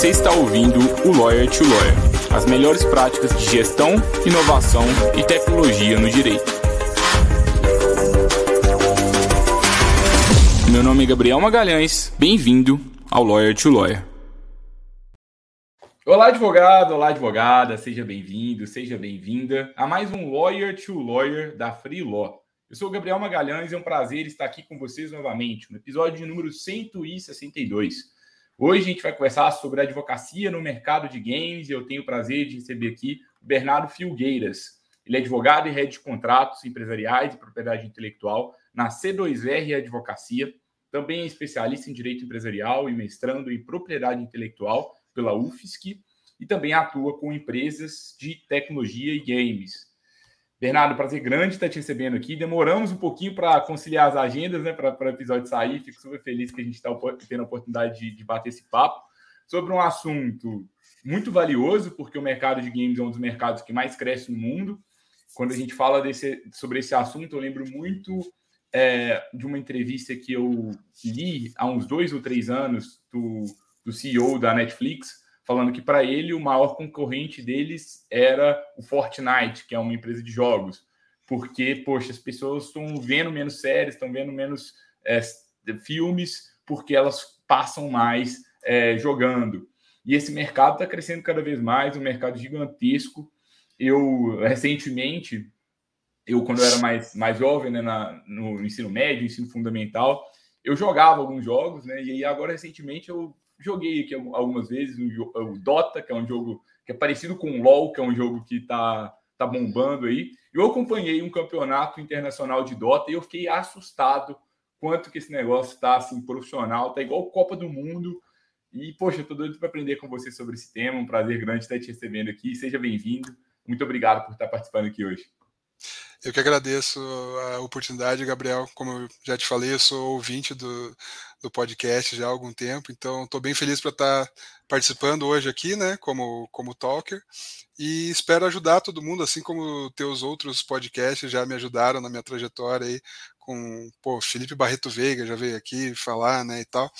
Você está ouvindo o Lawyer to Lawyer, as melhores práticas de gestão, inovação e tecnologia no direito. Meu nome é Gabriel Magalhães, bem-vindo ao Lawyer to Lawyer. Olá, advogado, olá, advogada, seja bem-vindo, seja bem-vinda a mais um Lawyer to Lawyer da Free Law. Eu sou o Gabriel Magalhães e é um prazer estar aqui com vocês novamente no episódio número 162. Hoje a gente vai conversar sobre advocacia no mercado de games e eu tenho o prazer de receber aqui o Bernardo Filgueiras. Ele é advogado e head de contratos empresariais e propriedade intelectual na C2R Advocacia. Também é especialista em direito empresarial e mestrando em propriedade intelectual pela UFSC e também atua com empresas de tecnologia e games. Bernardo, prazer grande estar te recebendo aqui. Demoramos um pouquinho para conciliar as agendas, né, para o episódio sair. Fico super feliz que a gente está tendo a oportunidade de, de bater esse papo sobre um assunto muito valioso, porque o mercado de games é um dos mercados que mais cresce no mundo. Quando a gente fala desse, sobre esse assunto, eu lembro muito é, de uma entrevista que eu li há uns dois ou três anos do, do CEO da Netflix, falando que para ele o maior concorrente deles era o Fortnite, que é uma empresa de jogos, porque, poxa, as pessoas estão vendo menos séries, estão vendo menos é, filmes, porque elas passam mais é, jogando. E esse mercado está crescendo cada vez mais, um mercado gigantesco. Eu, recentemente, eu, quando eu era mais, mais jovem, né, na, no ensino médio, ensino fundamental, eu jogava alguns jogos, né? E agora, recentemente, eu joguei aqui algumas vezes o Dota, que é um jogo que é parecido com o LoL, que é um jogo que está tá bombando aí. Eu acompanhei um campeonato internacional de Dota e eu fiquei assustado quanto que esse negócio está assim profissional, tá igual Copa do Mundo. E poxa, tô doido para aprender com você sobre esse tema. Um prazer grande estar te recebendo aqui. Seja bem-vindo. Muito obrigado por estar participando aqui hoje. Eu que agradeço a oportunidade, Gabriel. Como eu já te falei, eu sou ouvinte do, do podcast já há algum tempo, então estou bem feliz para estar tá participando hoje aqui, né, como, como talker, e espero ajudar todo mundo, assim como teus outros podcasts já me ajudaram na minha trajetória aí, com pô, Felipe Barreto Veiga já veio aqui falar, né, e tal,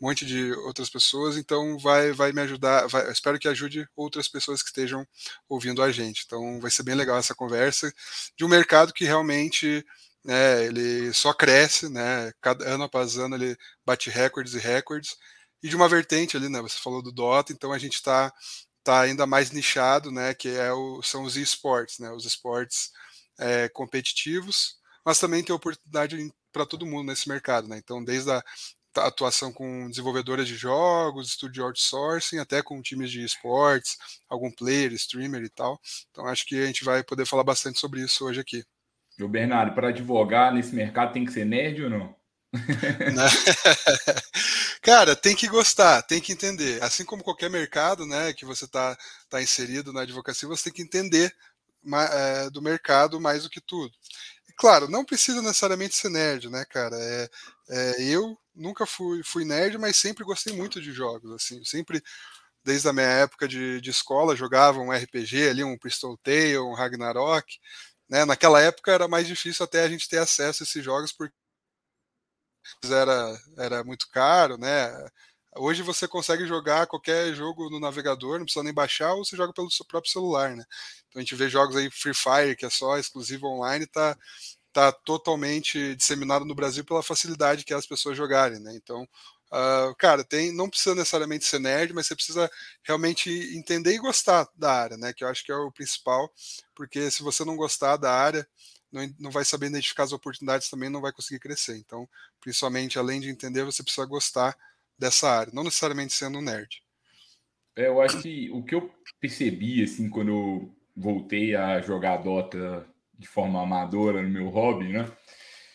um monte de outras pessoas, então vai, vai me ajudar, vai, espero que ajude outras pessoas que estejam ouvindo a gente, então vai ser bem legal essa conversa de um mercado que realmente né, ele só cresce, né, cada ano após ano ele bate recordes e recordes, e de uma vertente ali, né, você falou do Dota, então a gente está tá ainda mais nichado, né, que é o, são os esportes, né, os esportes é, competitivos, mas também tem oportunidade para todo mundo nesse mercado, né, então desde a atuação com desenvolvedoras de jogos, estúdio de outsourcing, até com times de esportes, algum player, streamer e tal. Então acho que a gente vai poder falar bastante sobre isso hoje aqui. O Bernardo, para advogar nesse mercado tem que ser nerd ou não? Cara, tem que gostar, tem que entender. Assim como qualquer mercado, né, que você está tá inserido na advocacia, você tem que entender é, do mercado mais do que tudo. E, claro, não precisa necessariamente ser nerd, né, cara? É, é, eu nunca fui, fui nerd, mas sempre gostei muito de jogos, assim, sempre desde a minha época de, de escola jogava um RPG ali, um Pistol Tale, um Ragnarok. Né? Naquela época era mais difícil até a gente ter acesso a esses jogos porque era, era muito caro, né? Hoje você consegue jogar qualquer jogo no navegador, não precisa nem baixar, ou você joga pelo seu próprio celular, né? Então a gente vê jogos aí Free Fire, que é só exclusivo online, tá, tá totalmente disseminado no Brasil pela facilidade que é as pessoas jogarem, né? Então Uh, cara, tem, não precisa necessariamente ser nerd, mas você precisa realmente entender e gostar da área, né? Que eu acho que é o principal, porque se você não gostar da área, não, não vai saber identificar as oportunidades também, não vai conseguir crescer. Então, principalmente, além de entender, você precisa gostar dessa área, não necessariamente sendo nerd. É, eu acho que o que eu percebi, assim, quando eu voltei a jogar Dota de forma amadora no meu hobby, né?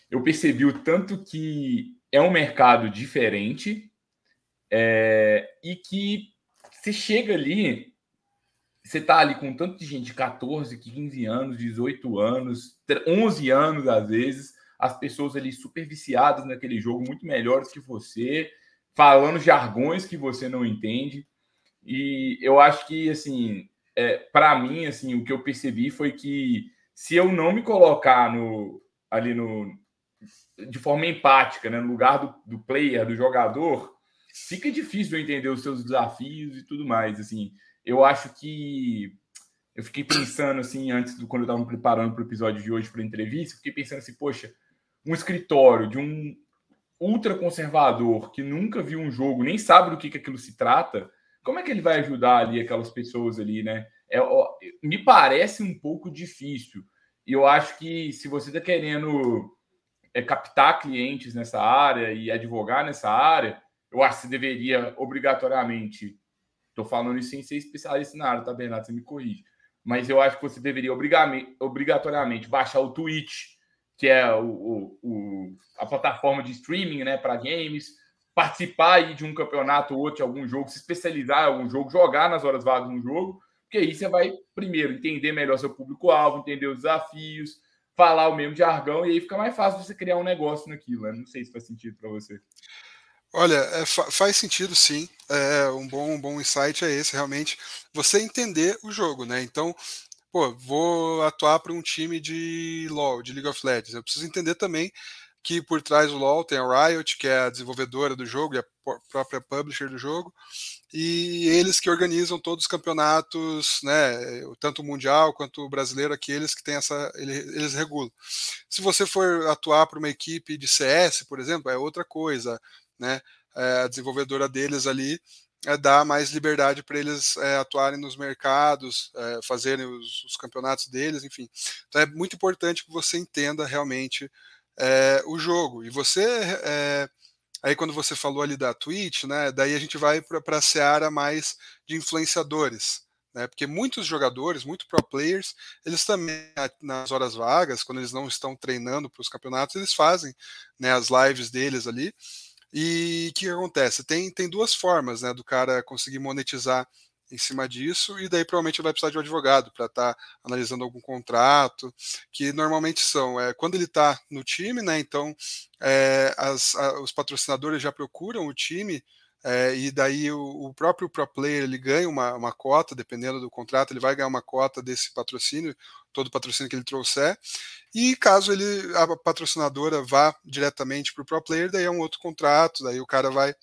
Eu percebi o tanto que é um mercado diferente é, e que você chega ali, você tá ali com tanto de gente de 14, 15 anos, 18 anos, 11 anos às vezes, as pessoas ali super viciadas naquele jogo, muito melhores que você, falando jargões que você não entende. E eu acho que, assim, é, para mim, assim, o que eu percebi foi que se eu não me colocar no, ali no, de forma empática, né, no lugar do, do player, do jogador, fica difícil entender os seus desafios e tudo mais. Assim, eu acho que eu fiquei pensando assim antes do quando eu estava preparando para o episódio de hoje para a entrevista, fiquei pensando assim, poxa, um escritório de um ultraconservador que nunca viu um jogo, nem sabe do que, que aquilo se trata, como é que ele vai ajudar ali aquelas pessoas ali, né? É, me parece um pouco difícil. E eu acho que se você está querendo é, captar clientes nessa área e advogar nessa área, eu acho que você deveria obrigatoriamente. Estou falando isso sem ser especialista na área, tá, Bernardo? Você me corrige. Mas eu acho que você deveria obrigatoriamente baixar o Twitch, que é o, o, o a plataforma de streaming né, para games, participar aí de um campeonato ou outro, de algum jogo, se especializar em algum jogo, jogar nas horas vagas um jogo, porque aí você vai, primeiro, entender melhor seu público-alvo, entender os desafios, falar o mesmo jargão, e aí fica mais fácil você criar um negócio naquilo. Né? Não sei se faz sentido para você. Olha, é, faz sentido sim. É, um, bom, um bom insight é esse, realmente. Você entender o jogo, né? Então, pô, vou atuar para um time de LoL, de League of Legends. Eu preciso entender também que por trás do LoL tem a Riot, que é a desenvolvedora do jogo e a própria publisher do jogo, e eles que organizam todos os campeonatos, né, tanto o mundial quanto o brasileiro, aqueles que têm essa, eles regulam. Se você for atuar para uma equipe de CS, por exemplo, é outra coisa, né? É, a desenvolvedora deles ali é dar mais liberdade para eles é, atuarem nos mercados, é, fazerem os, os, campeonatos deles, enfim. Então é muito importante que você entenda realmente é, o jogo. E você, é, aí quando você falou ali da Twitch, né, daí a gente vai para a seara mais de influenciadores. Né, porque muitos jogadores, muitos pro players, eles também nas horas vagas, quando eles não estão treinando para os campeonatos, eles fazem né, as lives deles ali. E o que acontece? Tem, tem duas formas né, do cara conseguir monetizar em cima disso, e daí provavelmente vai precisar de um advogado para estar tá analisando algum contrato, que normalmente são é, quando ele está no time, né? Então é, as, a, os patrocinadores já procuram o time. É, e daí o, o, próprio pro player ele ganha uma, uma cota, dependendo do contrato, ele vai ganhar uma cota desse patrocínio, todo patrocínio que ele trouxer. E caso ele a patrocinadora vá diretamente para o pro player, daí é um outro contrato, daí o cara vai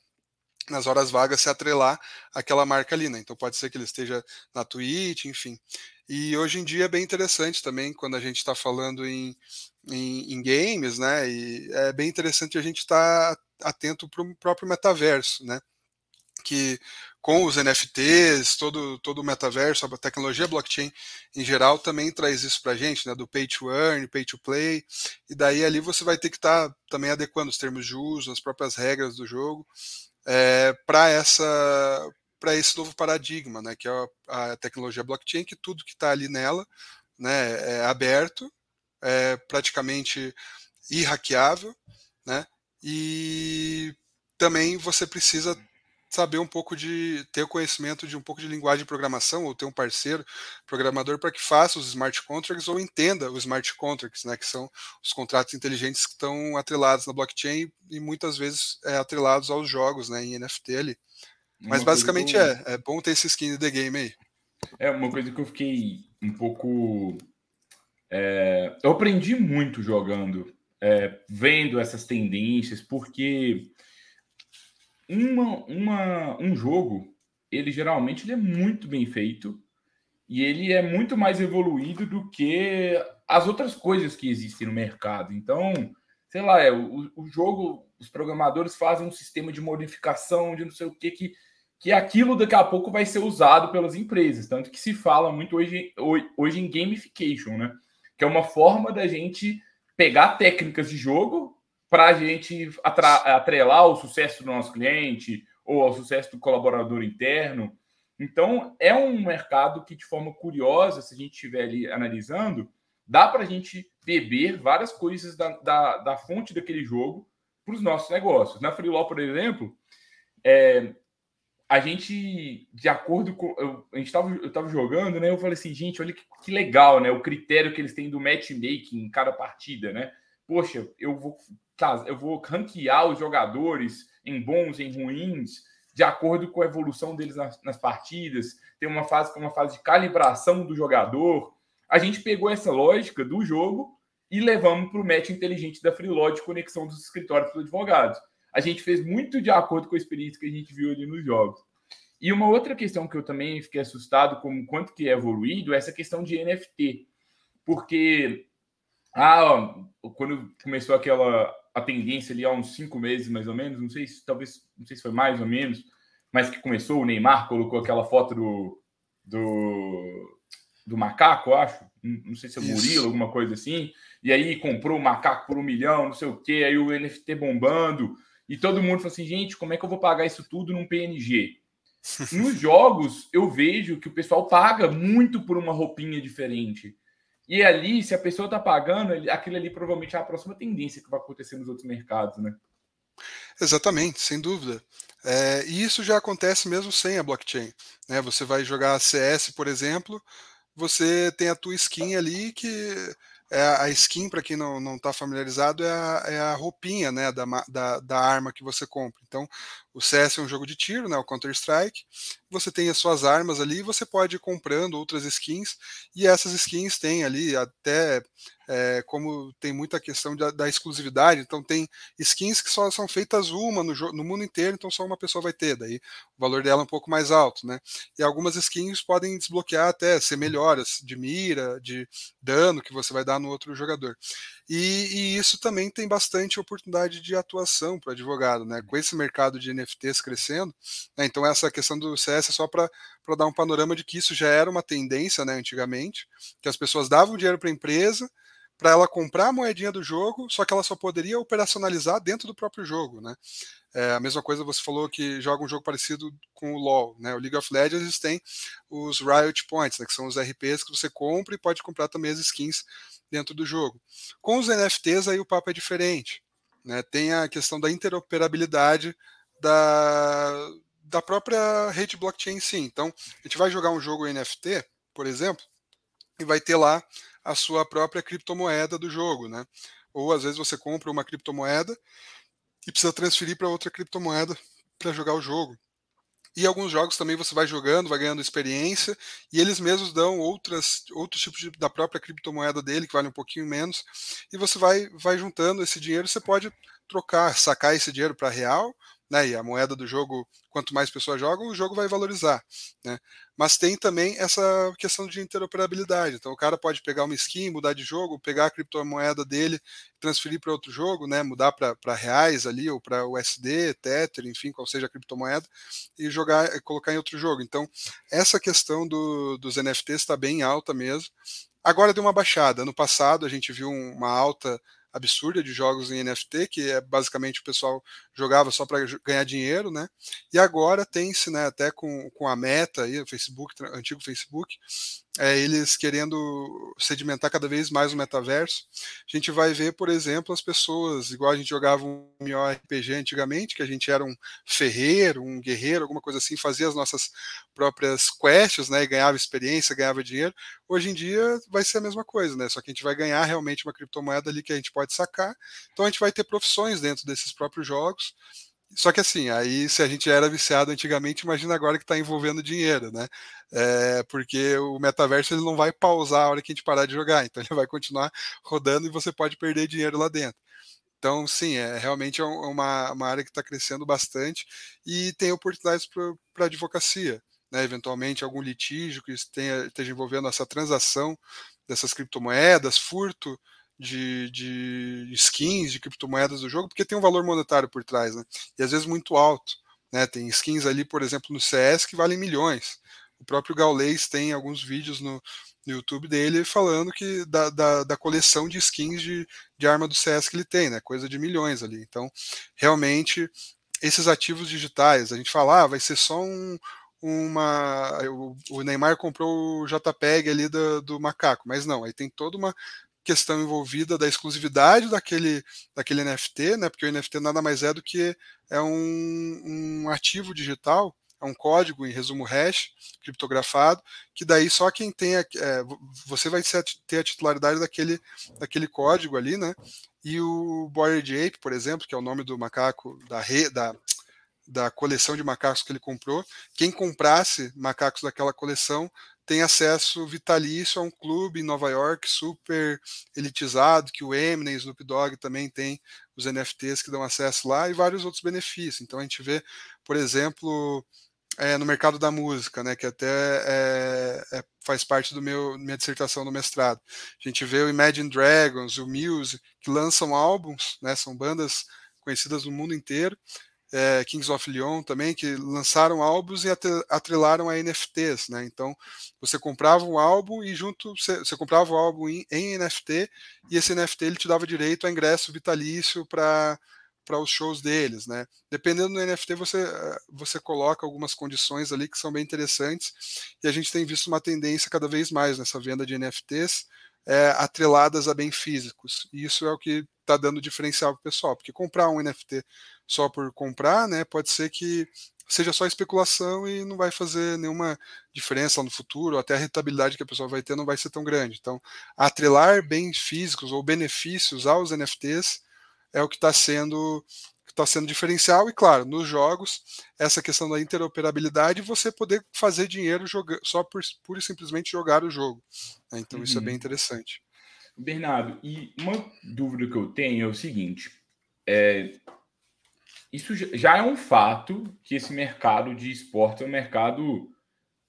nas horas vagas se atrelar aquela marca ali, né? Então pode ser que ele esteja na Twitch, enfim. E hoje em dia é bem interessante também quando a gente está falando em, em, em, games, né? E é bem interessante a gente estar tá atento para o próprio metaverso, né? Que com os NFTs, todo, todo o metaverso, a tecnologia blockchain em geral também traz isso para a gente, né? Do pay to earn, pay to play, e daí ali você vai ter que estar tá também adequando os termos de uso, as próprias regras do jogo, é, para essa para esse novo paradigma, né, que é a, a tecnologia blockchain, que tudo que está ali nela né, é aberto, é praticamente irraqueável, né, e também você precisa saber um pouco de ter o conhecimento de um pouco de linguagem de programação ou ter um parceiro programador para que faça os smart contracts ou entenda os smart contracts, né, que são os contratos inteligentes que estão atrelados na blockchain e muitas vezes é, atrelados aos jogos, né, em NFT ali. Mas basicamente é, é bom ter esse skin de the game aí. É uma coisa que eu fiquei um pouco é, eu aprendi muito jogando, é, vendo essas tendências, porque uma, uma, um jogo, ele geralmente ele é muito bem feito e ele é muito mais evoluído do que as outras coisas que existem no mercado. Então, sei lá, é, o, o jogo, os programadores fazem um sistema de modificação de não sei o que, que que aquilo daqui a pouco vai ser usado pelas empresas. Tanto que se fala muito hoje, hoje em gamification, né? Que é uma forma da gente pegar técnicas de jogo para a gente atrelar o sucesso do nosso cliente ou ao sucesso do colaborador interno. Então, é um mercado que, de forma curiosa, se a gente estiver ali analisando, dá para a gente beber várias coisas da, da, da fonte daquele jogo para os nossos negócios. Na Freelaw, por exemplo, é, a gente, de acordo com. Eu, a gente tava, eu estava jogando, né? Eu falei assim, gente, olha que, que legal, né? O critério que eles têm do matchmaking em cada partida, né? Poxa, eu vou eu vou ranquear os jogadores em bons, em ruins, de acordo com a evolução deles nas, nas partidas. Tem uma fase que é uma fase de calibração do jogador. A gente pegou essa lógica do jogo e levamos para o match inteligente da Freelog de conexão dos escritórios dos advogados. a gente fez muito de acordo com a experiência que a gente viu ali nos jogos. E uma outra questão que eu também fiquei assustado com quanto que é evoluído é essa questão de NFT. Porque ah, quando começou aquela a tendência ali há uns cinco meses, mais ou menos, não sei se talvez, não sei se foi mais ou menos, mas que começou, o Neymar colocou aquela foto do, do, do macaco, acho, não sei se é Murilo, alguma coisa assim, e aí comprou o macaco por um milhão, não sei o que, aí o NFT bombando, e todo mundo falou assim, gente, como é que eu vou pagar isso tudo num PNG? Nos jogos, eu vejo que o pessoal paga muito por uma roupinha diferente. E ali, se a pessoa está pagando, aquilo ali provavelmente é a próxima tendência que vai acontecer nos outros mercados, né? Exatamente, sem dúvida. É, e isso já acontece mesmo sem a blockchain. Né? Você vai jogar CS, por exemplo, você tem a tua skin ali que é a skin, para quem não está familiarizado, é a, é a, roupinha né, da, da, da, arma que você compra. Então, o CS é um jogo de tiro, né, o Counter-Strike. Você tem as suas armas ali, você pode ir comprando outras skins, e essas skins têm ali até é, como tem muita questão da, da, exclusividade, então tem skins que só são feitas uma no, no, mundo inteiro, então só uma pessoa vai ter, daí o valor dela é um pouco mais alto, né? E algumas skins podem desbloquear até ser melhores de mira, de dano que você vai dar no outro jogador. E, e isso também tem bastante oportunidade de atuação para advogado, né? Com esse mercado de NFTs crescendo, né? então essa questão do CS é só para dar um panorama de que isso já era uma tendência, né? Antigamente, que as pessoas davam dinheiro para a empresa para ela comprar a moedinha do jogo, só que ela só poderia operacionalizar dentro do próprio jogo, né? É, a mesma coisa você falou que joga um jogo parecido com o LoL, né? O League of Legends tem os Riot Points, né? que são os RPs que você compra e pode comprar também as skins dentro do jogo. Com os NFTs aí o papo é diferente, né? Tem a questão da interoperabilidade da, da própria rede blockchain sim. Então, a gente vai jogar um jogo NFT, por exemplo, e vai ter lá a sua própria criptomoeda do jogo, né? Ou às vezes você compra uma criptomoeda e precisa transferir para outra criptomoeda para jogar o jogo. E alguns jogos também você vai jogando, vai ganhando experiência, e eles mesmos dão outras, outros tipos de, da própria criptomoeda dele, que vale um pouquinho menos, e você vai, vai juntando esse dinheiro, você pode trocar, sacar esse dinheiro para real, né, e a moeda do jogo, quanto mais pessoas jogam, o jogo vai valorizar. Né? Mas tem também essa questão de interoperabilidade. Então o cara pode pegar uma skin, mudar de jogo, pegar a criptomoeda dele, transferir para outro jogo, né, mudar para reais ali, ou para USD, Tether, enfim, qual seja a criptomoeda, e jogar, colocar em outro jogo. Então, essa questão do, dos NFTs está bem alta mesmo. Agora deu uma baixada. No passado a gente viu uma alta absurda de jogos em NFT, que é basicamente o pessoal jogava só para ganhar dinheiro, né? E agora tem-se, né, até com, com a Meta aí, o Facebook, antigo Facebook, é, eles querendo sedimentar cada vez mais o metaverso. A gente vai ver, por exemplo, as pessoas, igual a gente jogava um RPG antigamente, que a gente era um ferreiro, um guerreiro, alguma coisa assim, fazia as nossas próprias quests, né, e ganhava experiência, ganhava dinheiro. Hoje em dia vai ser a mesma coisa, né? Só que a gente vai ganhar realmente uma criptomoeda ali que a gente pode sacar. Então a gente vai ter profissões dentro desses próprios jogos só que assim, aí se a gente era viciado antigamente, imagina agora que está envolvendo dinheiro, né? É, porque o metaverso ele não vai pausar a hora que a gente parar de jogar, então ele vai continuar rodando e você pode perder dinheiro lá dentro. Então, sim, é realmente é uma, uma área que está crescendo bastante e tem oportunidades para advocacia. Né, eventualmente algum litígio que esteja, esteja envolvendo essa transação dessas criptomoedas, furto de, de skins, de criptomoedas do jogo, porque tem um valor monetário por trás, né? E às vezes muito alto. Né? Tem skins ali, por exemplo, no CS que valem milhões. O próprio Gaules tem alguns vídeos no, no YouTube dele falando que da, da, da, coleção de skins de, de arma do CS que ele tem, né? Coisa de milhões ali. Então, realmente, esses ativos digitais, a gente fala, ah, vai ser só um, uma. O, Neymar comprou o JPEG ali do, do macaco, mas não, aí tem toda uma questão envolvida da exclusividade daquele, daquele NFT, né? Porque o NFT nada mais é do que é um, um ativo digital, é um código em resumo hash criptografado, que daí só quem tem é, você vai ter a titularidade daquele, daquele código ali, né? E o Bored Ape, por exemplo, que é o nome do macaco da, re, da da coleção de macacos que ele comprou. Quem comprasse macacos daquela coleção tem acesso vitalício a um clube em Nova York super elitizado, que o Eminem, Snoop Dogg também tem os NFTs que dão acesso lá e vários outros benefícios. Então a gente vê, por exemplo, é, no mercado da música, né, que até é, é, faz parte do meu minha dissertação no mestrado. A gente vê o Imagine Dragons, o Muse, que lançam álbuns, né, são bandas conhecidas no mundo inteiro, é, Kings of Leon também, que lançaram álbuns e atrelaram a NFTs, né? Então você comprava um álbum e junto você, você comprava o álbum em, em, NFT e esse NFT ele te dava direito a ingresso vitalício para para os shows deles, né? Dependendo do NFT, você, você coloca algumas condições ali que são bem interessantes, e a gente tem visto uma tendência cada vez mais nessa venda de NFTs é, atreladas a bem físicos. E isso é o que está dando diferencial para o pessoal, porque comprar um NFT só por comprar, né, pode ser que seja só especulação e não vai fazer nenhuma diferença no futuro, até a rentabilidade que a pessoa vai ter não vai ser tão grande. Então, atrelar bens físicos ou benefícios aos NFTs é o que está sendo está sendo diferencial e claro nos jogos essa questão da interoperabilidade você poder fazer dinheiro joga, só por pura e simplesmente jogar o jogo né? então uhum. isso é bem uhum. interessante Bernardo e uma dúvida que eu tenho é o seguinte é, isso já é um fato que esse mercado de esporte é um mercado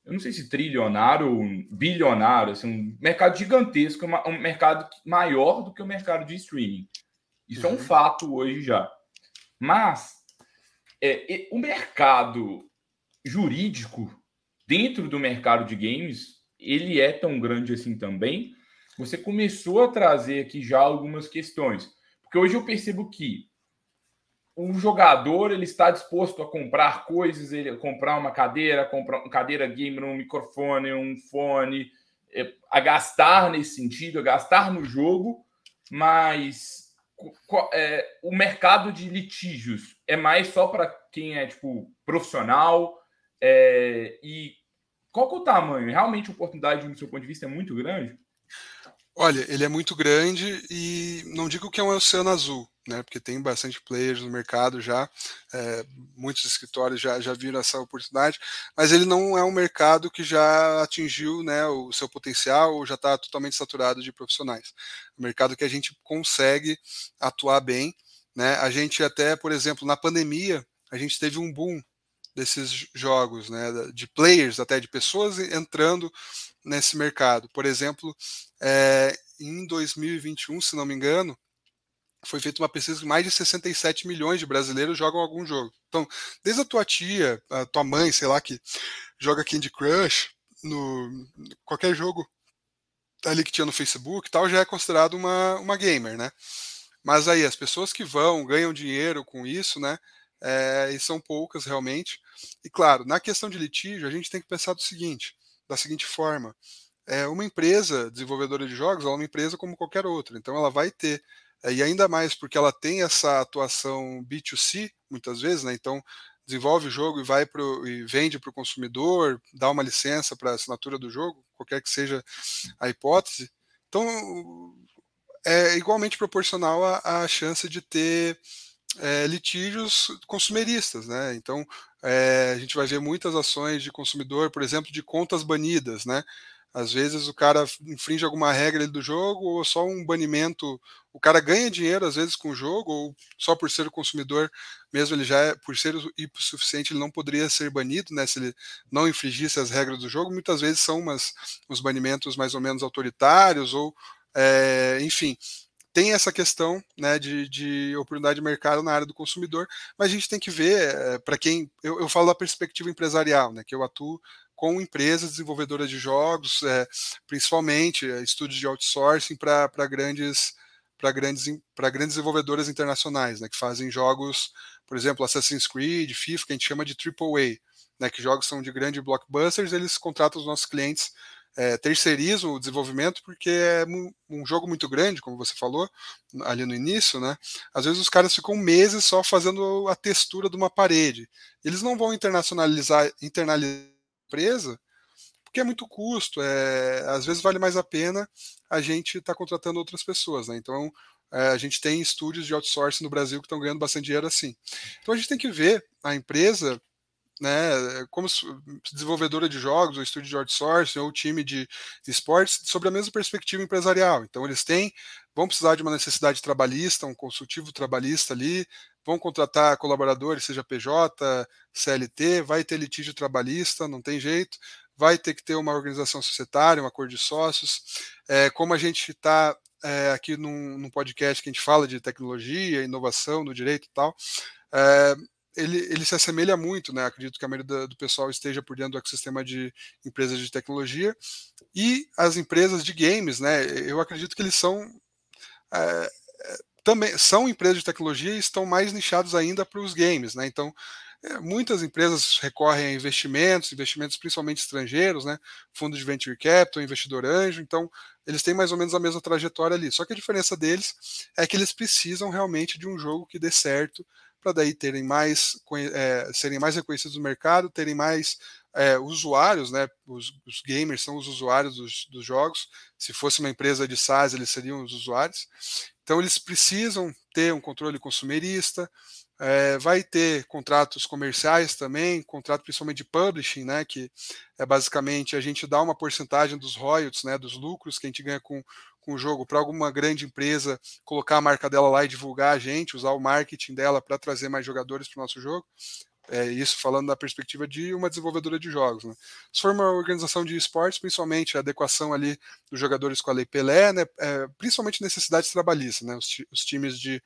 eu não sei se trilionário ou bilionário assim, um mercado gigantesco um mercado maior do que o mercado de streaming isso uhum. é um uhum. fato hoje já. Mas é, o mercado jurídico dentro do mercado de games, ele é tão grande assim também. Você começou a trazer aqui já algumas questões. Porque hoje eu percebo que o jogador ele está disposto a comprar coisas, ele comprar uma cadeira, comprar uma cadeira gamer, um microfone, um fone, é, a gastar nesse sentido, a gastar no jogo, mas é, o mercado de litígios é mais só para quem é tipo profissional é, e qual que é o tamanho? Realmente a oportunidade, do seu ponto de vista, é muito grande? Olha, ele é muito grande e não digo que é um oceano azul, né? Porque tem bastante players no mercado já, é, muitos escritórios já, já viram essa oportunidade, mas ele não é um mercado que já atingiu né, o seu potencial ou já está totalmente saturado de profissionais. É um mercado que a gente consegue atuar bem, né? A gente até, por exemplo, na pandemia, a gente teve um boom desses jogos, né, de players, até de pessoas entrando nesse mercado. Por exemplo, é, em 2021, se não me engano, foi feita uma pesquisa que mais de 67 milhões de brasileiros jogam algum jogo. Então, desde a tua tia, a tua mãe, sei lá, que joga Candy Crush, no qualquer jogo ali que tinha no Facebook e tal, já é considerado uma, uma gamer, né? Mas aí, as pessoas que vão, ganham dinheiro com isso, né? É, e são poucas realmente. E claro, na questão de litígio, a gente tem que pensar do seguinte: da seguinte forma. É, uma empresa desenvolvedora de jogos é uma empresa como qualquer outra, então ela vai ter, e ainda mais porque ela tem essa atuação B2C, muitas vezes, né? então desenvolve o jogo e vai pro, e vende para o consumidor, dá uma licença para a assinatura do jogo, qualquer que seja a hipótese. Então é igualmente proporcional à, à chance de ter é, litígios consumeristas, né? Então é, a gente vai ver muitas ações de consumidor, por exemplo, de contas banidas, né? Às vezes o cara infringe alguma regra do jogo ou só um banimento. O cara ganha dinheiro às vezes com o jogo ou só por ser o consumidor, mesmo ele já é, por ser suficiente, ele não poderia ser banido, né? Se ele não infringisse as regras do jogo, muitas vezes são umas, uns banimentos mais ou menos autoritários ou, é, enfim, tem essa questão né, de, de, oportunidade de mercado na área do consumidor, mas a gente tem que ver, é, para quem. Eu, eu, falo da perspectiva empresarial, né, que eu atuo com empresas desenvolvedoras de jogos, é, principalmente é, estúdios de outsourcing para grandes para grandes, para grandes desenvolvedoras internacionais, né, que fazem jogos, por exemplo, Assassin's Creed, FIFA, que a gente chama de AAA, né, que jogos são de grandes blockbusters, eles contratam os nossos clientes é, terceirizam o desenvolvimento porque é um, um, jogo muito grande, como você falou ali no início, né? Às vezes os caras ficam meses só fazendo a textura de uma parede. Eles não vão internacionalizar, internalizar empresa porque é muito custo. É, às vezes vale mais a pena a gente estar tá contratando outras pessoas, né? Então é, a gente tem estúdios de outsourcing no Brasil que estão ganhando bastante dinheiro assim. Então a gente tem que ver a empresa né, como desenvolvedora de jogos, ou estúdio de outsourcing, ou time de, de esportes, sobre a mesma perspectiva empresarial. Então, eles têm, vão precisar de uma necessidade trabalhista, um consultivo trabalhista ali, vão contratar colaboradores, seja PJ, CLT, vai ter litígio trabalhista, não tem jeito, vai ter que ter uma organização societária, um acordo de sócios. É, como a gente está é, aqui num, num, podcast que a gente fala de tecnologia, inovação no direito e tal, é, ele, ele se assemelha muito, né? Acredito que a maioria do pessoal esteja por dentro do ecossistema de empresas de tecnologia e as empresas de games, né? Eu acredito que eles são é, é também são empresas de tecnologia e estão mais nichados ainda para os games, né? Então é, muitas empresas recorrem a investimentos, investimentos principalmente estrangeiros, né? Fundo de venture capital, investidor anjo, então eles têm mais ou menos a mesma trajetória ali. Só que a diferença deles é que eles precisam realmente de um jogo que dê certo para daí terem mais, é, serem mais reconhecidos no mercado, terem mais é, usuários, né? Os, os, gamers são os usuários dos, dos, jogos. Se fosse uma empresa de SaaS, eles seriam os usuários. Então eles precisam ter um controle consumerista, é, vai ter contratos comerciais também, contrato principalmente de publishing, né, que é basicamente a gente dá uma porcentagem dos royalties, né, dos lucros que a gente ganha com, o jogo para alguma grande empresa colocar a marca dela lá e divulgar a gente, usar o marketing dela para trazer mais jogadores para o nosso jogo. É, isso falando da perspectiva de uma desenvolvedora de jogos. Né? Se for uma organização de esportes, principalmente a adequação ali dos jogadores com a Lei Pelé, né? É, principalmente necessidades trabalhistas, né? os, os, times de,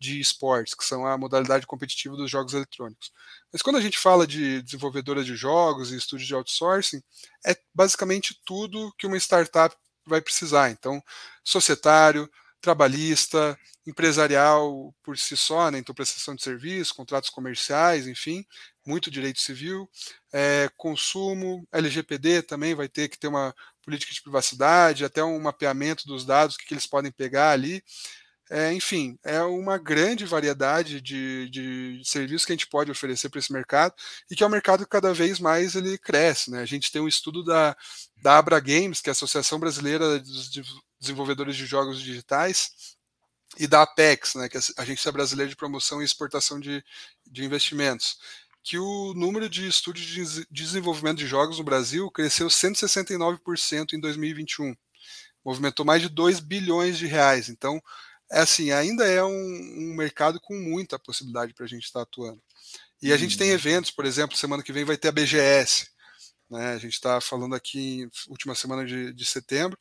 de esportes, que são a modalidade competitiva dos jogos eletrônicos. Mas quando a gente fala de desenvolvedora de jogos e estúdio de outsourcing, é basicamente tudo que uma startup vai precisar. Então, societário, trabalhista, empresarial por si só, né? então prestação de serviço, contratos comerciais, enfim, muito direito civil, é, consumo, LGPD também vai ter que ter uma política de privacidade, até um mapeamento dos dados, que, que eles podem pegar ali. É, enfim, é uma grande variedade de, de serviços que a gente pode oferecer para esse mercado e que é um mercado que cada vez mais ele cresce. Né? A gente tem um estudo da, da Abra Games, que é a Associação Brasileira dos Desenvolvedores de Jogos Digitais, e da Apex, né, que é a Agência Brasileira de Promoção e Exportação de, de Investimentos, que o número de estúdios de desenvolvimento de jogos no Brasil cresceu 169% em 2021. Movimentou mais de 2 bilhões de reais. Então, é assim, ainda é um, um mercado com muita possibilidade para a gente estar tá atuando. E a gente tem uhum. eventos, por exemplo, semana que vem vai ter a BGS. Né? A gente está falando aqui última semana de, de setembro.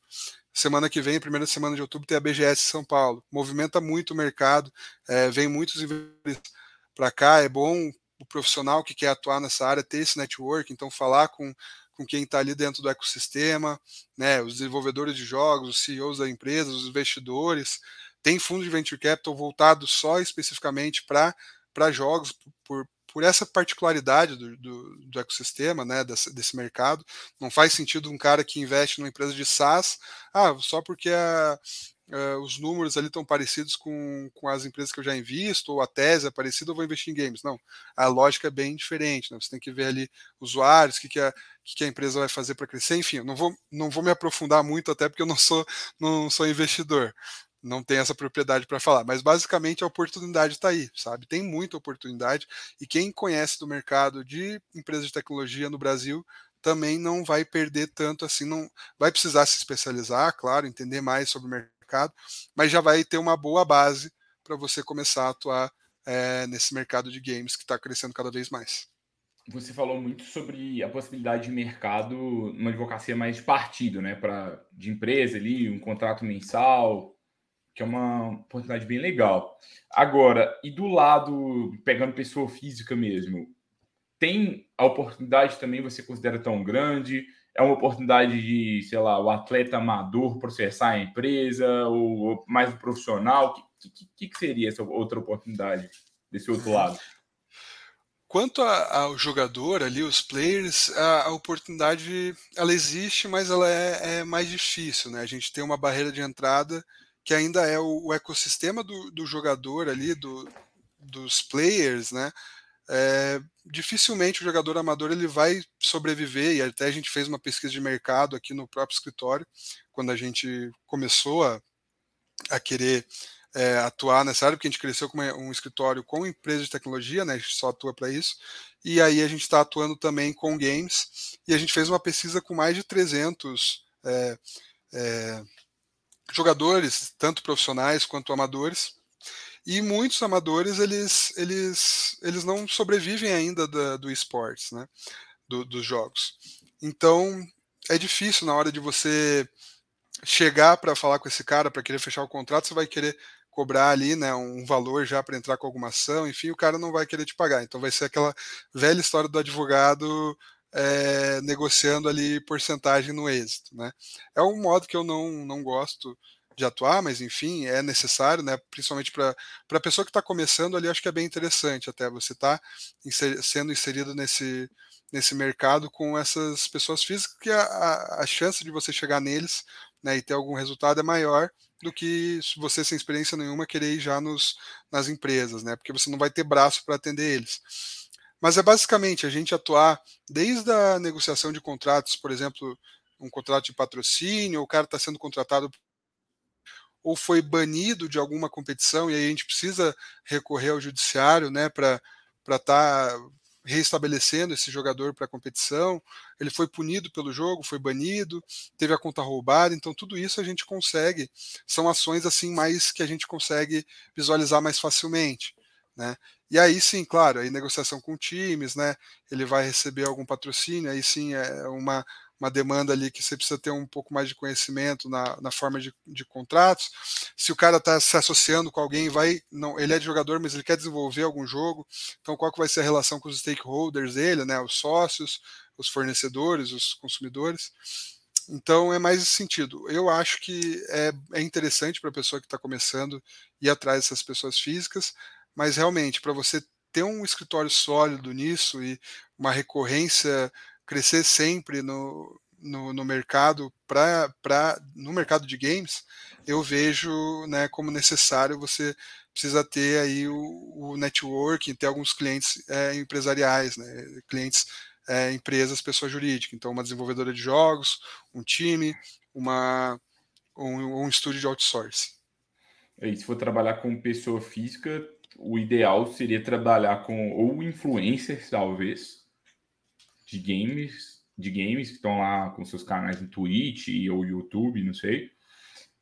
Semana que vem, primeira semana de outubro, tem a BGS São Paulo. Movimenta muito o mercado, é, vem muitos investidores para cá. É bom o profissional que quer atuar nessa área ter esse network, então falar com, com quem está ali dentro do ecossistema, né, os desenvolvedores de jogos, os CEOs da empresa, os investidores, tem fundo de venture capital voltado só especificamente para jogos, por, por essa particularidade do, do, do ecossistema, né, desse, desse, mercado. Não faz sentido um cara que investe numa empresa de SaaS, ah, só porque a, Uh, os números ali estão parecidos com, com as empresas que eu já invisto, ou a tese é parecida, eu vou investir em games. Não, a lógica é bem diferente. Né? Você tem que ver ali usuários, o que, que, a, que a empresa vai fazer para crescer. Enfim, não vou, não vou me aprofundar muito, até porque eu não sou, não sou investidor não tem essa propriedade para falar, mas basicamente a oportunidade está aí, sabe? Tem muita oportunidade e quem conhece do mercado de empresas de tecnologia no Brasil também não vai perder tanto assim, não vai precisar se especializar, claro, entender mais sobre o mercado, mas já vai ter uma boa base para você começar a atuar é, nesse mercado de games que está crescendo cada vez mais. Você falou muito sobre a possibilidade de mercado numa advocacia mais de partido, né? Para de empresa ali, um contrato mensal, que é uma oportunidade bem legal. Agora, e do lado, pegando pessoa física mesmo, tem a oportunidade também, você considera tão grande? É uma oportunidade de, sei lá, o atleta amador processar a empresa, ou, mais o profissional? O que, que, que, seria essa outra oportunidade desse outro lado? Quanto ao jogador ali, os players, a, a, oportunidade ela existe, mas ela é, é mais difícil, né? A gente tem uma barreira de entrada que ainda é o, o ecossistema do, do, jogador ali, do, dos players, né? É, dificilmente o jogador amador ele vai sobreviver e até a gente fez uma pesquisa de mercado aqui no próprio escritório quando a gente começou a, a querer é, atuar nessa área, porque a gente cresceu com um escritório com empresa de tecnologia, né? A gente só atua para isso. E aí a gente está atuando também com games. E a gente fez uma pesquisa com mais de 300 é, é, jogadores, tanto profissionais quanto amadores. E muitos amadores eles, eles, eles não sobrevivem ainda da, do esportes, né? Do, dos jogos. Então é difícil na hora de você chegar para falar com esse cara para querer fechar o contrato, você vai querer cobrar ali, né, um valor já para entrar com alguma ação, enfim, o cara não vai querer te pagar. Então vai ser aquela velha história do advogado é, negociando ali porcentagem no êxito, né? É um modo que eu não, não gosto de atuar, mas enfim, é necessário, né? Principalmente para a pessoa que está começando ali, acho que é bem interessante até você estar tá inser, sendo inserido nesse, nesse mercado com essas pessoas físicas, que a, a, a chance de você chegar neles né, e ter algum resultado é maior do que você sem experiência nenhuma querer ir já nos, nas empresas, né? Porque você não vai ter braço para atender eles. Mas é basicamente a gente atuar desde a negociação de contratos, por exemplo, um contrato de patrocínio, o cara está sendo contratado ou foi banido de alguma competição e aí a gente precisa recorrer ao judiciário, né, para estar tá reestabelecendo esse jogador para a competição, ele foi punido pelo jogo, foi banido, teve a conta roubada, então tudo isso a gente consegue, são ações assim mais que a gente consegue visualizar mais facilmente, né? E aí sim, claro, aí negociação com times, né? Ele vai receber algum patrocínio, aí sim é uma uma demanda ali que você precisa ter um pouco mais de conhecimento na, na forma de, de contratos. Se o cara está se associando com alguém, vai, não, ele é jogador, mas ele quer desenvolver algum jogo. Então, qual que vai ser a relação com os stakeholders dele, né? Os sócios, os fornecedores, os consumidores. Então é mais esse sentido. Eu acho que é, é interessante para a pessoa que está começando ir atrás dessas pessoas físicas, mas realmente para você ter um escritório sólido nisso e uma recorrência crescer sempre no, no, no mercado para no mercado de games, eu vejo né, como necessário você precisa ter aí o, o networking, ter alguns clientes é, empresariais, né, clientes é, empresas, pessoa jurídica. Então, uma desenvolvedora de jogos, um time, uma, um, um estúdio de outsourcing. E se for trabalhar com pessoa física, o ideal seria trabalhar com ou influencers, talvez, de games, de games que estão lá com seus canais no Twitch ou YouTube, não sei.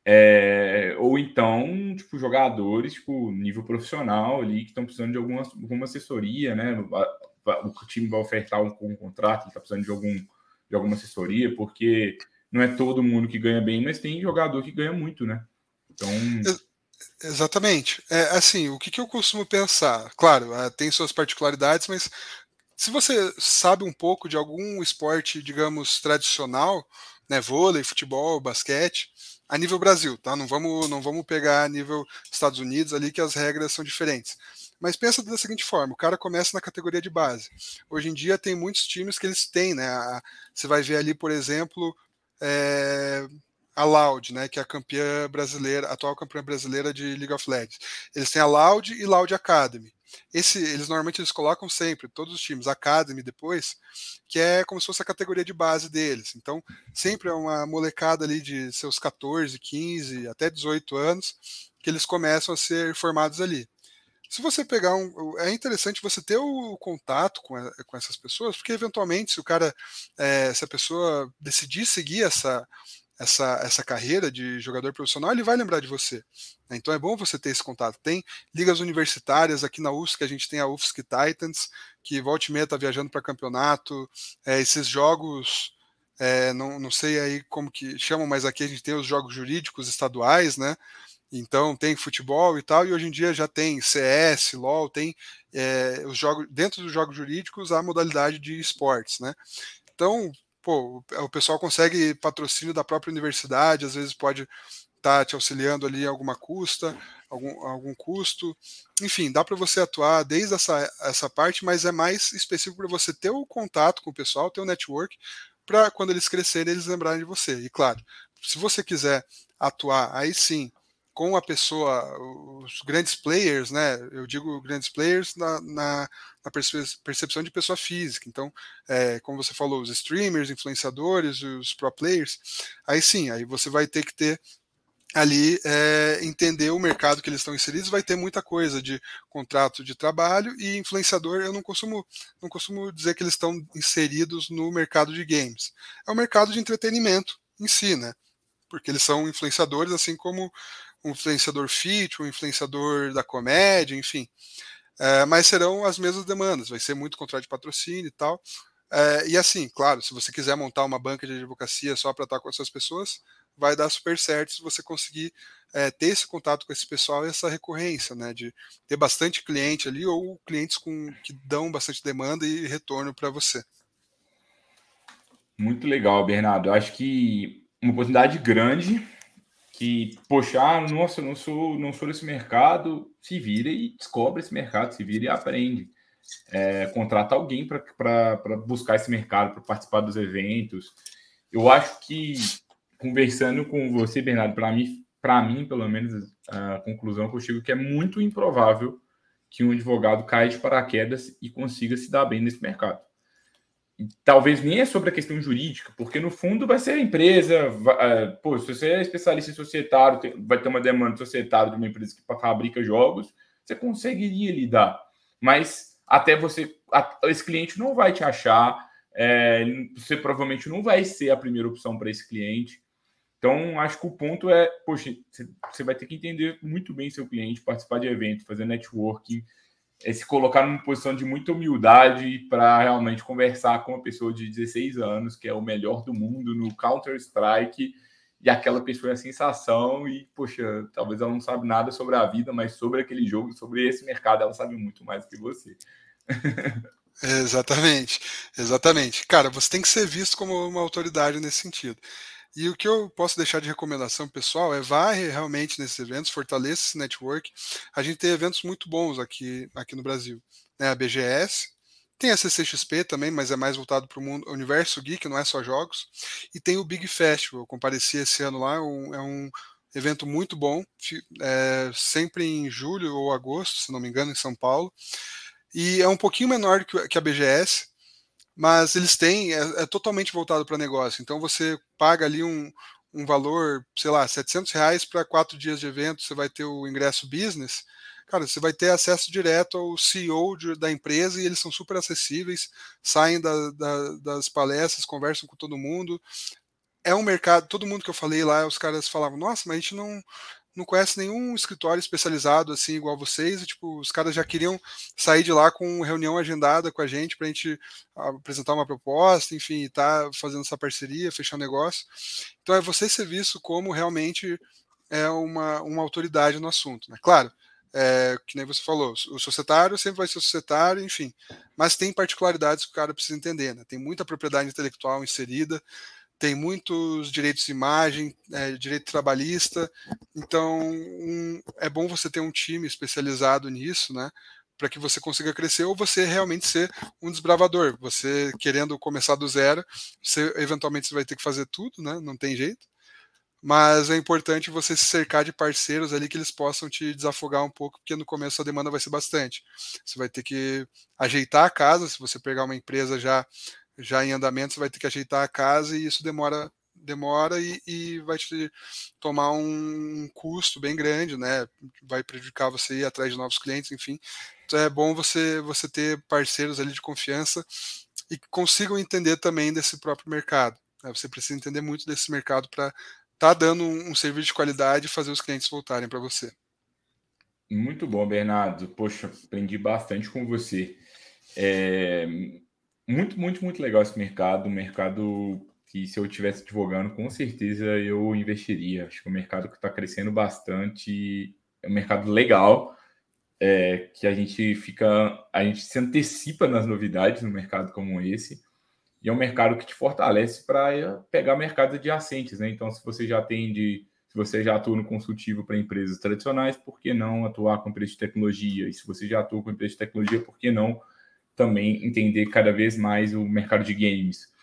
É, ou então, tipo, jogadores, tipo, nível profissional ali, que estão precisando de alguma, alguma assessoria, né? O time vai ofertar um, um contrato, ele está precisando de, algum, de alguma assessoria, porque não é todo mundo que ganha bem, mas tem jogador que ganha muito, né? Então. Exatamente. É, assim, o que, que eu costumo pensar? Claro, é, tem suas particularidades, mas se você sabe um pouco de algum esporte, digamos, tradicional, né, vôlei, futebol, basquete, a nível Brasil, tá? Não vamos, não vamos pegar a nível Estados Unidos ali que as regras são diferentes. Mas pensa da seguinte forma: o cara começa na categoria de base. Hoje em dia tem muitos times que eles têm, né? Você vai ver ali, por exemplo, é, a Loud, né? Que é a campeã brasileira, atual campeã brasileira de League of Legends. Eles têm a Loud e Loud Academy. Esse, eles normalmente eles colocam sempre, todos os times, Academy depois, que é como se fosse a categoria de base deles. Então, sempre é uma molecada ali de seus 14, 15, até 18 anos, que eles começam a ser formados ali. Se você pegar um. É interessante você ter o contato com, com essas pessoas, porque eventualmente, se o cara. É, se a pessoa decidir seguir essa, essa, essa carreira de jogador profissional, ele vai lembrar de você. Né? Então é bom você ter esse contato. Tem ligas universitárias aqui na UFSC, a gente tem a UFSC Titans, que volta e meia está viajando para campeonato. É, esses jogos, é, não, não sei aí como que chamam, mas aqui a gente tem os jogos jurídicos estaduais, né? Então tem futebol e tal, e hoje em dia já tem CS, LOL, tem é, os jogos dentro dos jogos jurídicos a modalidade de esportes, né? Então pô, o pessoal consegue patrocínio da própria universidade, às vezes pode estar tá te auxiliando ali em alguma custa, algum, algum custo. Enfim, dá para você atuar desde essa, essa parte, mas é mais específico para você ter o contato com o pessoal, ter o network, para quando eles crescerem, eles lembrarem de você. E claro, se você quiser atuar, aí sim, com a pessoa, os grandes players, né? Eu digo grandes players na, na, na percepção de pessoa física. Então, é, como você falou, os streamers, influenciadores, os pro players, aí sim, aí você vai ter que ter ali é, entender o mercado que eles estão inseridos, vai ter muita coisa de contrato de trabalho e influenciador. Eu não costumo, não costumo dizer que eles estão inseridos no mercado de games. É o mercado de entretenimento em si, né? Porque eles são influenciadores, assim como um influenciador fit, um influenciador da comédia, enfim. É, mas serão as mesmas demandas, vai ser muito contrato de patrocínio e tal. É, e assim, claro, se você quiser montar uma banca de advocacia só para estar com essas pessoas, vai dar super certo se você conseguir é, ter esse contato com esse pessoal e essa recorrência, né? De ter bastante cliente ali ou clientes com, que dão bastante demanda e retorno para você. Muito legal, Bernardo. Eu acho que uma oportunidade grande que, poxa, ah, nossa, não sou, não sou desse mercado, se vira e descobre esse mercado, se vira e aprende. É, contrata alguém para buscar esse mercado, para participar dos eventos. Eu acho que conversando com você, Bernardo, para mim, para mim, pelo menos, a conclusão que eu chego é que é muito improvável que um advogado caia de paraquedas e consiga se dar bem nesse mercado. Talvez nem é sobre a questão jurídica, porque no fundo vai ser a empresa. Vai, é, pô, se você é especialista em societário, vai ter uma demanda societária de uma empresa que fabrica jogos, você conseguiria lidar. Mas até você, esse cliente não vai te achar, é, você provavelmente não vai ser a primeira opção para esse cliente. Então, acho que o ponto é, poxa, você vai ter que entender muito bem seu cliente, participar de evento, fazer networking, é se colocar numa posição de muita humildade para realmente conversar com uma pessoa de 16 anos, que é o melhor do mundo no Counter-Strike, e aquela pessoa é a sensação, e, poxa, talvez ela não sabe nada sobre a vida, mas sobre aquele jogo, sobre esse mercado, ela sabe muito mais que você. exatamente, exatamente. Cara, você tem que ser visto como uma autoridade nesse sentido. E o que eu posso deixar de recomendação pessoal é vá realmente nesses eventos, fortaleça esse network. A gente tem eventos muito bons aqui, aqui no Brasil. Né? A BGS, tem a CCXP também, mas é mais voltado para o mundo universo geek, não é só jogos. E tem o Big Festival, eu compareci esse ano lá, um, é um evento muito bom, é, sempre em julho ou agosto, se não me engano, em São Paulo. E é um pouquinho menor que a BGS, mas eles têm, é, é totalmente voltado para negócio. Então você paga ali um, um valor, sei lá, 700 reais para quatro dias de evento, você vai ter o ingresso business. Cara, você vai ter acesso direto ao CEO de, da empresa e eles são super acessíveis, saem da, da, das palestras, conversam com todo mundo. É um mercado, todo mundo que eu falei lá, os caras falavam, nossa, mas a gente não, não conhece nenhum escritório especializado assim igual vocês, e, tipo, os caras já queriam sair de lá com reunião agendada com a gente para a gente apresentar uma proposta, enfim, estar tá fazendo essa parceria, fechar um negócio. Então é você ser visto como realmente é uma, uma autoridade no assunto, né? Claro, é, que nem você falou, o societário sempre vai ser societário, enfim, mas tem particularidades que o cara precisa entender, né? Tem muita propriedade intelectual inserida, tem muitos direitos de imagem, é, direito trabalhista, então um, é bom você ter um time especializado nisso, né? Para que você consiga crescer ou você realmente ser um desbravador. Você querendo começar do zero, você eventualmente vai ter que fazer tudo, né? Não tem jeito. Mas é importante você se cercar de parceiros ali que eles possam te desafogar um pouco, porque no começo a demanda vai ser bastante. Você vai ter que ajeitar a casa, se você pegar uma empresa já já em andamento, você vai ter que ajeitar a casa e isso demora demora e, e vai te tomar um custo bem grande, né? Vai prejudicar você ir atrás de novos clientes, enfim. Então é bom você você ter parceiros ali de confiança e que consigam entender também desse próprio mercado. Né? Você precisa entender muito desse mercado para estar tá dando um, um serviço de qualidade e fazer os clientes voltarem para você. Muito bom, Bernardo. Poxa, aprendi bastante com você. É, muito, muito, muito legal esse mercado. Um mercado que, se eu estivesse advogando, com certeza eu investiria. Acho que é um mercado que está crescendo bastante. É um mercado legal. É, que a gente fica, a gente se antecipa nas novidades no mercado como esse, e é um mercado que te fortalece para pegar mercados adjacentes, né? Então, se você já atende, se você já atua no consultivo para empresas tradicionais, por que não atuar com empresas de tecnologia? E se você já atua com empresas de tecnologia, por que não também entender cada vez mais o mercado de games.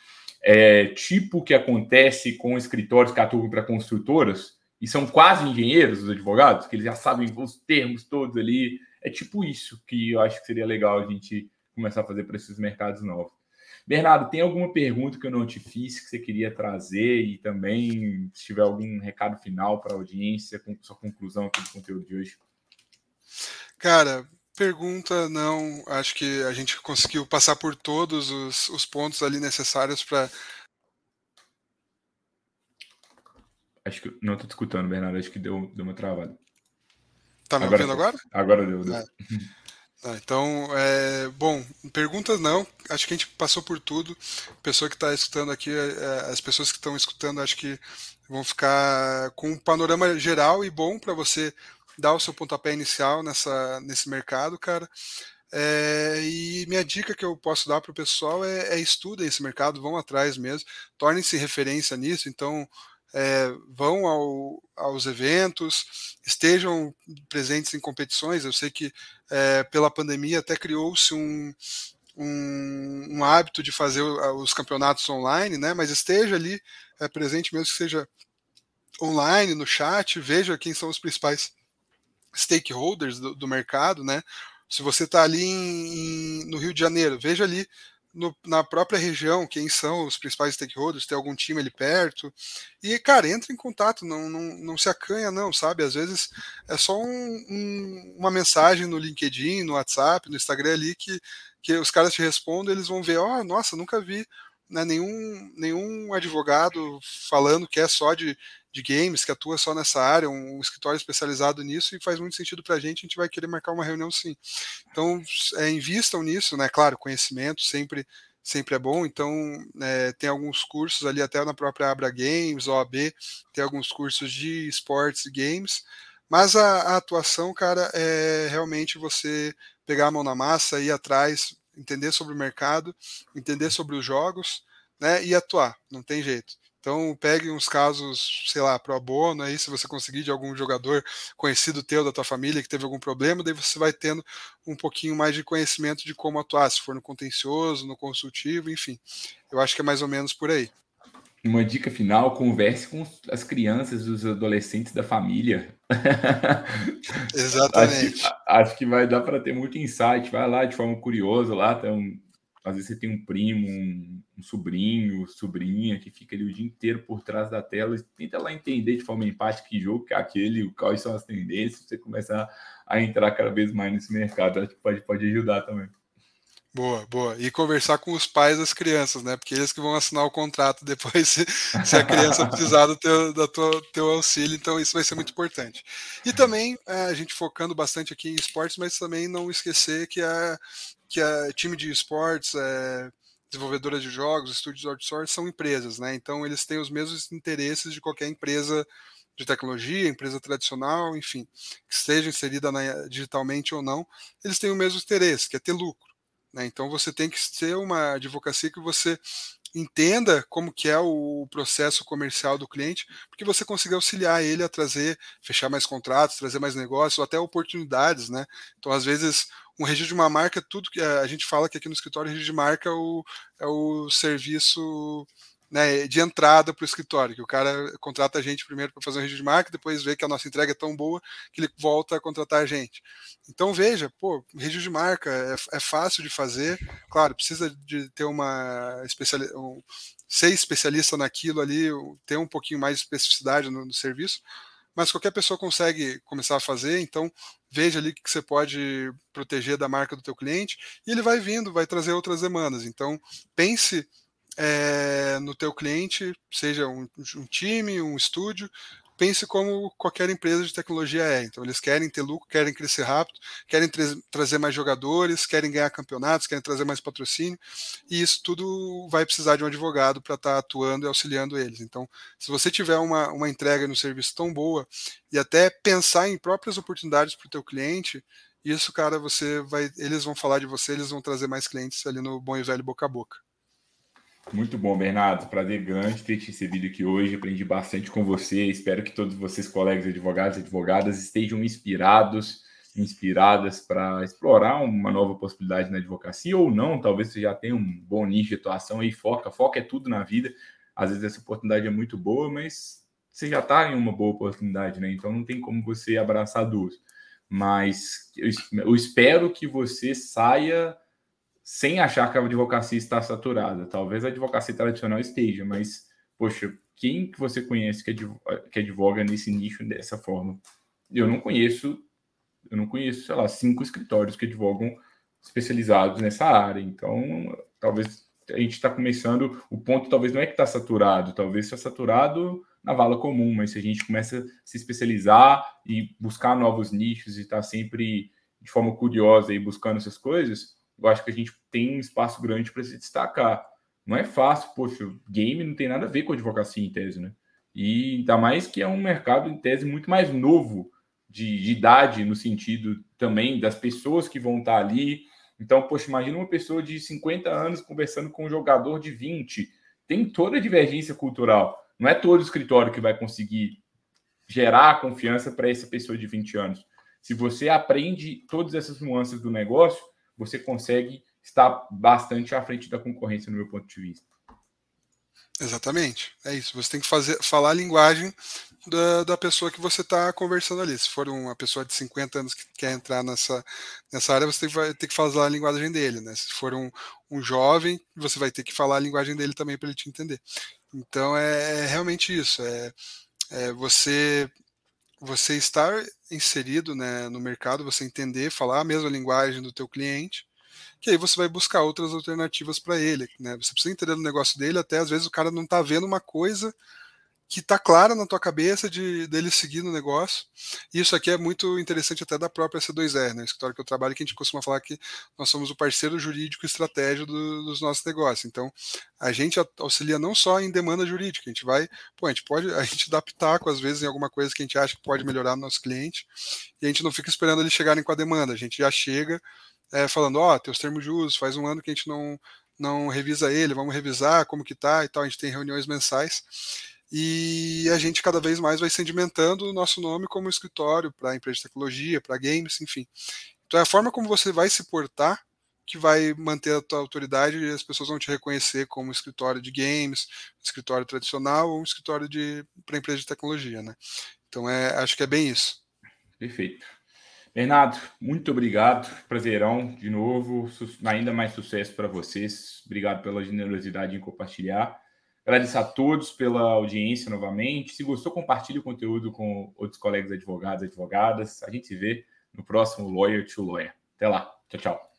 É, tipo que acontece com escritórios que atuam para construtoras e são quase engenheiros, os advogados, que eles já sabem os termos todos ali. É tipo isso que eu acho que seria legal a gente começar a fazer para esses mercados novos. Bernardo, tem alguma pergunta que eu não te fiz que você queria trazer e também se tiver algum recado final para a audiência, com sua conclusão aqui do conteúdo de hoje? Cara, pergunta não. Acho que a gente conseguiu passar por todos os, os pontos ali necessários para. Acho que não estou te escutando, Bernardo. Acho que deu, deu uma travada. Tá me agora, ouvindo agora? Agora deu. deu. É. Ah, então, é, bom, perguntas não, acho que a gente passou por tudo. Pessoa que está escutando aqui, é, é, as pessoas que estão escutando, acho que vão ficar com um panorama geral e bom para você dar o seu pontapé inicial nessa, nesse mercado, cara. É, e minha dica que eu posso dar para o pessoal é, é estudem esse mercado, vão atrás mesmo, tornem-se referência nisso. Então, é, vão ao, aos eventos, estejam presentes em competições. Eu sei que é, pela pandemia até criou-se um, um, um, hábito de fazer os campeonatos online, né? Mas esteja ali é, presente, mesmo que seja online, no chat, veja quem são os principais stakeholders do, do mercado, né? Se você está ali em, em, no Rio de Janeiro, veja ali no, na própria região quem são os principais stakeholders, tem algum time ali perto. E, cara, entra em contato, não, não, não se acanha, não, sabe? Às vezes é só um, um, uma mensagem no LinkedIn, no WhatsApp, no Instagram ali que, que os caras te respondem, eles vão ver, ó, oh, nossa, nunca vi né, nenhum, nenhum advogado falando que é só de, de games, que atua só nessa área, um, escritório especializado nisso, e faz muito sentido para a gente, a gente vai querer marcar uma reunião sim. Então, é, invistam nisso, né? Claro, conhecimento sempre sempre é bom. Então, é, tem alguns cursos ali, até na própria Abra Games, OAB, tem alguns cursos de esportes e games. Mas a, a, atuação, cara, é realmente você pegar a mão na massa, ir atrás, entender sobre o mercado, entender sobre os jogos, né, e atuar. Não tem jeito. Então, pegue uns casos, sei lá, pro abono aí, se você conseguir de algum jogador conhecido teu, da tua família, que teve algum problema, daí você vai tendo um pouquinho mais de conhecimento de como atuar, se for no contencioso, no consultivo, enfim. Eu acho que é mais ou menos por aí. Uma dica final: converse com as crianças, os adolescentes da família. Exatamente. acho, acho, que vai dar para ter muito insight. Vai lá de forma curiosa, lá tem um, às vezes você tem um primo, um, um, sobrinho, sobrinha que fica ali o dia inteiro por trás da tela e tenta lá entender de forma empática que jogo que é aquele, quais são as tendências, você começar a entrar cada vez mais nesse mercado. Acho que pode, pode ajudar também. Boa, boa. E conversar com os pais das crianças, né? Porque eles que vão assinar o contrato depois se, se a criança precisar do teu, do teu, teu auxílio, então isso vai ser muito importante. E também é, a gente focando bastante aqui em esportes, mas também não esquecer que a, que a time de esportes, é, desenvolvedora de jogos, estúdios outsourcing são empresas, né? Então eles têm os mesmos interesses de qualquer empresa de tecnologia, empresa tradicional, enfim, que esteja inserida na, digitalmente ou não, eles têm o mesmo interesse, que é ter lucro. Né? Então você tem que ser uma advocacia que você entenda como que é o processo comercial do cliente, porque você consiga auxiliar ele a trazer, fechar mais contratos, trazer mais negócios, até oportunidades, né? Então, às vezes, um registro de uma marca, tudo que a gente fala que aqui no escritório, registro de marca é o, é o serviço né, de entrada para o escritório, que o cara contrata a gente primeiro para fazer um registro de marca, depois vê que a nossa entrega é tão boa que ele volta a contratar a gente. Então veja, pô, registro de marca é, é fácil de fazer, claro, precisa de ter uma um, ser especialista naquilo ali, ter um pouquinho mais de especificidade no, no serviço, mas qualquer pessoa consegue começar a fazer, então veja ali o que você pode proteger da marca do teu cliente, e ele vai vindo, vai trazer outras demandas. Então, pense é, no teu cliente, seja um, um, time, um estúdio, pense como qualquer empresa de tecnologia é. Então, eles querem ter lucro, querem crescer rápido, querem tra trazer mais jogadores, querem ganhar campeonatos, querem trazer mais patrocínio, e isso tudo vai precisar de um advogado para estar tá atuando e auxiliando eles. Então, se você tiver uma, uma entrega no serviço tão boa e até pensar em próprias oportunidades para o teu cliente, isso, cara, você vai, eles vão falar de você, eles vão trazer mais clientes ali no bom e velho boca a boca. Muito bom, Bernardo. Prazer grande ter te recebido aqui hoje. Aprendi bastante com você. Espero que todos vocês, colegas advogados e advogadas, estejam inspirados, inspiradas para explorar uma nova possibilidade na advocacia ou não. Talvez você já tenha um bom nicho de atuação e foca. Foca é tudo na vida. Às vezes essa oportunidade é muito boa, mas você já está em uma boa oportunidade, né? Então não tem como você abraçar duas. Mas eu espero que você saia sem achar que a advocacia está saturada. Talvez a advocacia tradicional esteja, mas, poxa, quem que você conhece que, que advoga nesse nicho dessa forma? Eu não conheço, eu não conheço, sei lá, cinco escritórios que advogam especializados nessa área. Então, talvez a gente está começando, o ponto talvez não é que está saturado, talvez está saturado na vala comum, mas se a gente começa a se especializar e buscar novos nichos e estar tá sempre de forma curiosa e buscando essas coisas, eu acho que a gente tem um espaço grande para se destacar. Não é fácil, poxa, game não tem nada a ver com advocacia em tese, né? E ainda mais que é um mercado em tese muito mais novo de, de idade, no sentido também das pessoas que vão estar ali. Então, poxa, imagina uma pessoa de 50 anos conversando com um jogador de 20. Tem toda a divergência cultural. Não é todo escritório que vai conseguir gerar confiança para essa pessoa de 20 anos. Se você aprende todas essas nuances do negócio, você consegue estar bastante à frente da concorrência, no meu ponto de vista. Exatamente, é isso. Você tem que fazer, falar a linguagem da, da pessoa que você está conversando ali. Se for uma pessoa de 50 anos que quer entrar nessa, nessa área, você tem, vai ter que falar a linguagem dele. Né? Se for um, um jovem, você vai ter que falar a linguagem dele também para ele te entender. Então é, é realmente isso. É, é, você você estar inserido né, no mercado, você entender, falar a mesma linguagem do teu cliente, que aí você vai buscar outras alternativas para ele. Né? Você precisa entender o negócio dele, até às vezes o cara não está vendo uma coisa que está clara na tua cabeça de dele seguir no negócio. Isso aqui é muito interessante até da própria C2R, né? O escritório que eu trabalho, que a gente costuma falar que nós somos o parceiro jurídico estratégico do, dos nossos negócios. Então, a gente auxilia não só em demanda jurídica, a gente vai, pô, a gente pode, a gente dá pitaco às vezes em alguma coisa que a gente acha que pode melhorar no nosso cliente, e a gente não fica esperando eles chegarem com a demanda, a gente já chega é, falando, ó, oh, teus termos de uso, faz um ano que a gente não não revisa ele, vamos revisar como que tá e tal, a gente tem reuniões mensais e a gente cada vez mais vai sedimentando o nosso nome como escritório para empresa de tecnologia, para games, enfim. Então é a forma como você vai se portar que vai manter a tua autoridade e as pessoas vão te reconhecer como escritório de games, escritório tradicional ou um escritório de para empresa de tecnologia, né? Então é, acho que é bem isso. Perfeito. Bernardo, muito obrigado. Prazerão de novo. Ainda mais sucesso para vocês. Obrigado pela generosidade em compartilhar. Agradecer a todos pela audiência novamente. Se gostou, compartilhe o conteúdo com outros colegas advogados advogadas. A gente se vê no próximo Lawyer to Lawyer. Até lá. Tchau, tchau.